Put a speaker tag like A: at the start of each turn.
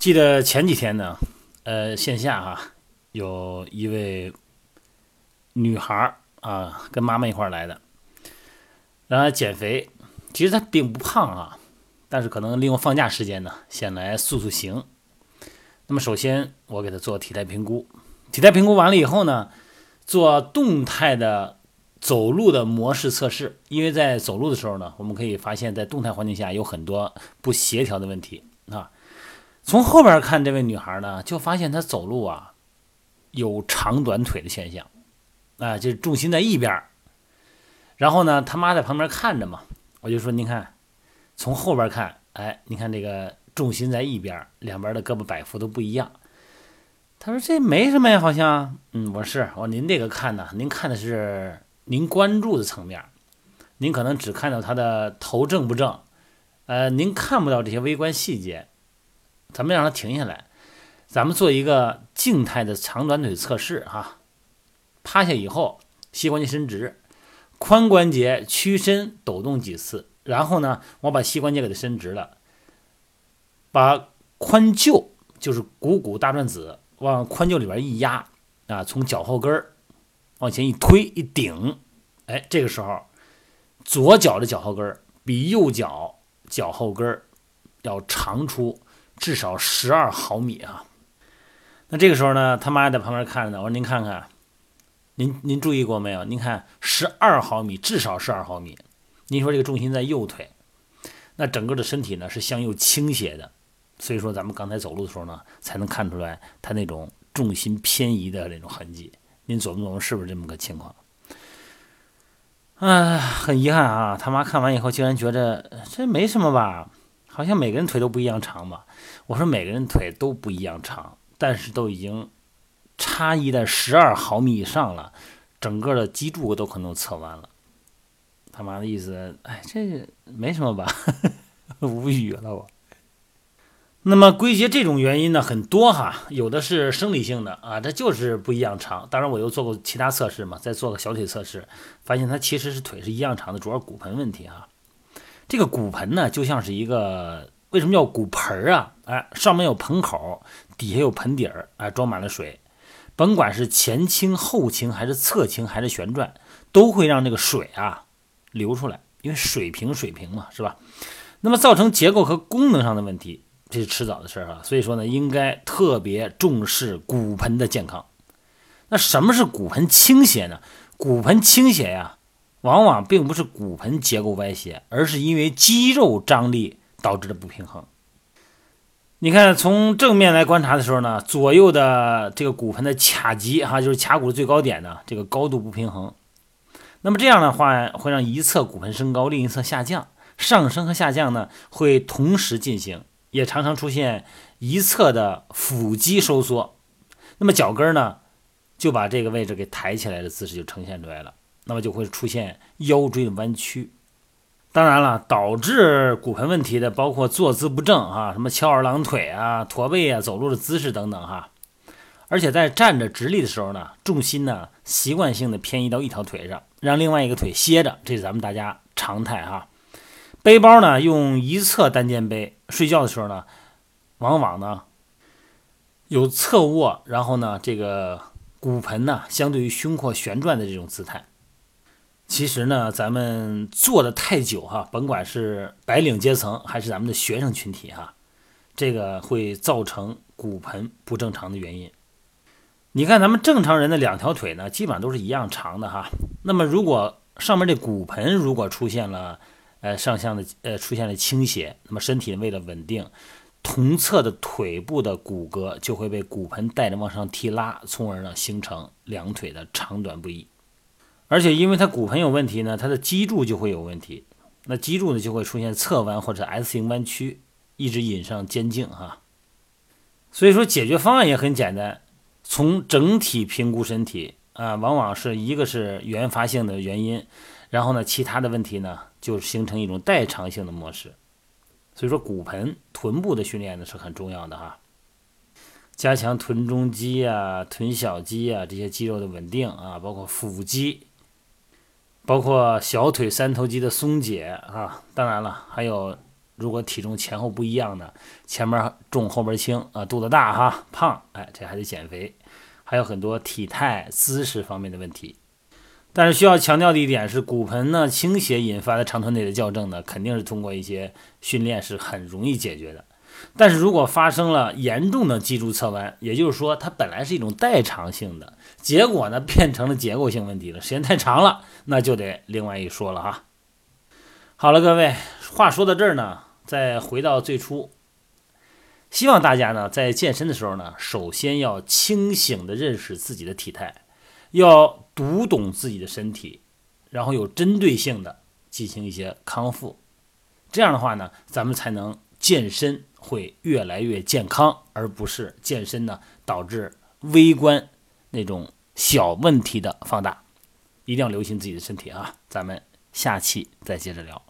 A: 记得前几天呢，呃，线下哈，有一位女孩啊，跟妈妈一块儿来的，让她减肥。其实她并不胖啊，但是可能利用放假时间呢，先来塑塑形。那么首先我给她做体态评估，体态评估完了以后呢，做动态的走路的模式测试。因为在走路的时候呢，我们可以发现，在动态环境下有很多不协调的问题啊。从后边看，这位女孩呢，就发现她走路啊有长短腿的现象，啊，就是重心在一边然后呢，他妈在旁边看着嘛，我就说：“您看，从后边看，哎，你看这个重心在一边两边的胳膊摆幅都不一样。”他说：“这没什么呀，好像。”嗯，我是我您这个看呢，您看的是您关注的层面，您可能只看到他的头正不正，呃，您看不到这些微观细节。咱们让它停下来，咱们做一个静态的长短腿测试哈。趴下以后，膝关节伸直，髋关节屈伸抖动几次，然后呢，我把膝关节给它伸直了，把髋臼就是股骨大转子往髋臼里边一压啊，从脚后跟儿往前一推一顶，哎，这个时候左脚的脚后跟儿比右脚脚后跟儿要长出。至少十二毫米啊！那这个时候呢，他妈在旁边看着呢。我说：“您看看，您您注意过没有？您看十二毫米，至少十二毫米。您说这个重心在右腿，那整个的身体呢是向右倾斜的，所以说咱们刚才走路的时候呢，才能看出来他那种重心偏移的那种痕迹。您琢磨琢磨，是不是这么个情况？啊，很遗憾啊，他妈看完以后竟然觉得这没什么吧。”好像每个人腿都不一样长吧？我说每个人腿都不一样长，但是都已经差异在十二毫米以上了，整个的脊柱都可能测完了。他妈的意思，哎，这没什么吧？无语了我。那么归结这种原因呢，很多哈，有的是生理性的啊，这就是不一样长。当然我又做过其他测试嘛，再做个小腿测试，发现他其实是腿是一样长的，主要骨盆问题哈。这个骨盆呢，就像是一个为什么叫骨盆儿啊？哎，上面有盆口，底下有盆底儿，哎，装满了水。甭管是前倾、后倾，还是侧倾，还是旋转，都会让这个水啊流出来，因为水平水平嘛，是吧？那么造成结构和功能上的问题，这是迟早的事儿啊。所以说呢，应该特别重视骨盆的健康。那什么是骨盆倾斜呢？骨盆倾斜呀。往往并不是骨盆结构歪斜，而是因为肌肉张力导致的不平衡。你看，从正面来观察的时候呢，左右的这个骨盆的髂极哈，就是髂骨的最高点呢，这个高度不平衡。那么这样的话，会让一侧骨盆升高，另一侧下降。上升和下降呢，会同时进行，也常常出现一侧的腹肌收缩。那么脚跟呢，就把这个位置给抬起来的姿势就呈现出来了。那么就会出现腰椎的弯曲，当然了，导致骨盆问题的包括坐姿不正啊，什么翘二郎腿啊、驼背啊、走路的姿势等等哈。而且在站着直立的时候呢，重心呢习惯性的偏移到一条腿上，让另外一个腿歇着，这是咱们大家常态哈。背包呢用一侧单肩背，睡觉的时候呢，往往呢有侧卧，然后呢这个骨盆呢相对于胸廓旋转的这种姿态。其实呢，咱们坐的太久哈，甭管是白领阶层还是咱们的学生群体哈，这个会造成骨盆不正常的原因。你看咱们正常人的两条腿呢，基本上都是一样长的哈。那么如果上面这骨盆如果出现了呃上向的呃出现了倾斜，那么身体为了稳定，同侧的腿部的骨骼就会被骨盆带着往上提拉，从而呢形成两腿的长短不一。而且因为它骨盆有问题呢，它的脊柱就会有问题，那脊柱呢就会出现侧弯或者 S 型弯曲，一直引上肩颈哈。所以说解决方案也很简单，从整体评估身体啊，往往是一个是原发性的原因，然后呢其他的问题呢就形成一种代偿性的模式。所以说骨盆臀部的训练呢是很重要的哈，加强臀中肌啊、臀小肌啊这些肌肉的稳定啊，包括腹肌。包括小腿三头肌的松解啊，当然了，还有如果体重前后不一样的，前面重后边轻啊，肚子大哈胖，哎，这还得减肥。还有很多体态姿势方面的问题。但是需要强调的一点是，骨盆呢倾斜引发的长臀腿的校正呢，肯定是通过一些训练是很容易解决的。但是如果发生了严重的脊柱侧弯，也就是说它本来是一种代偿性的，结果呢变成了结构性问题了，时间太长了，那就得另外一说了哈。好了，各位，话说到这儿呢，再回到最初，希望大家呢在健身的时候呢，首先要清醒的认识自己的体态，要读懂自己的身体，然后有针对性的进行一些康复，这样的话呢，咱们才能健身。会越来越健康，而不是健身呢导致微观那种小问题的放大。一定要留心自己的身体啊！咱们下期再接着聊。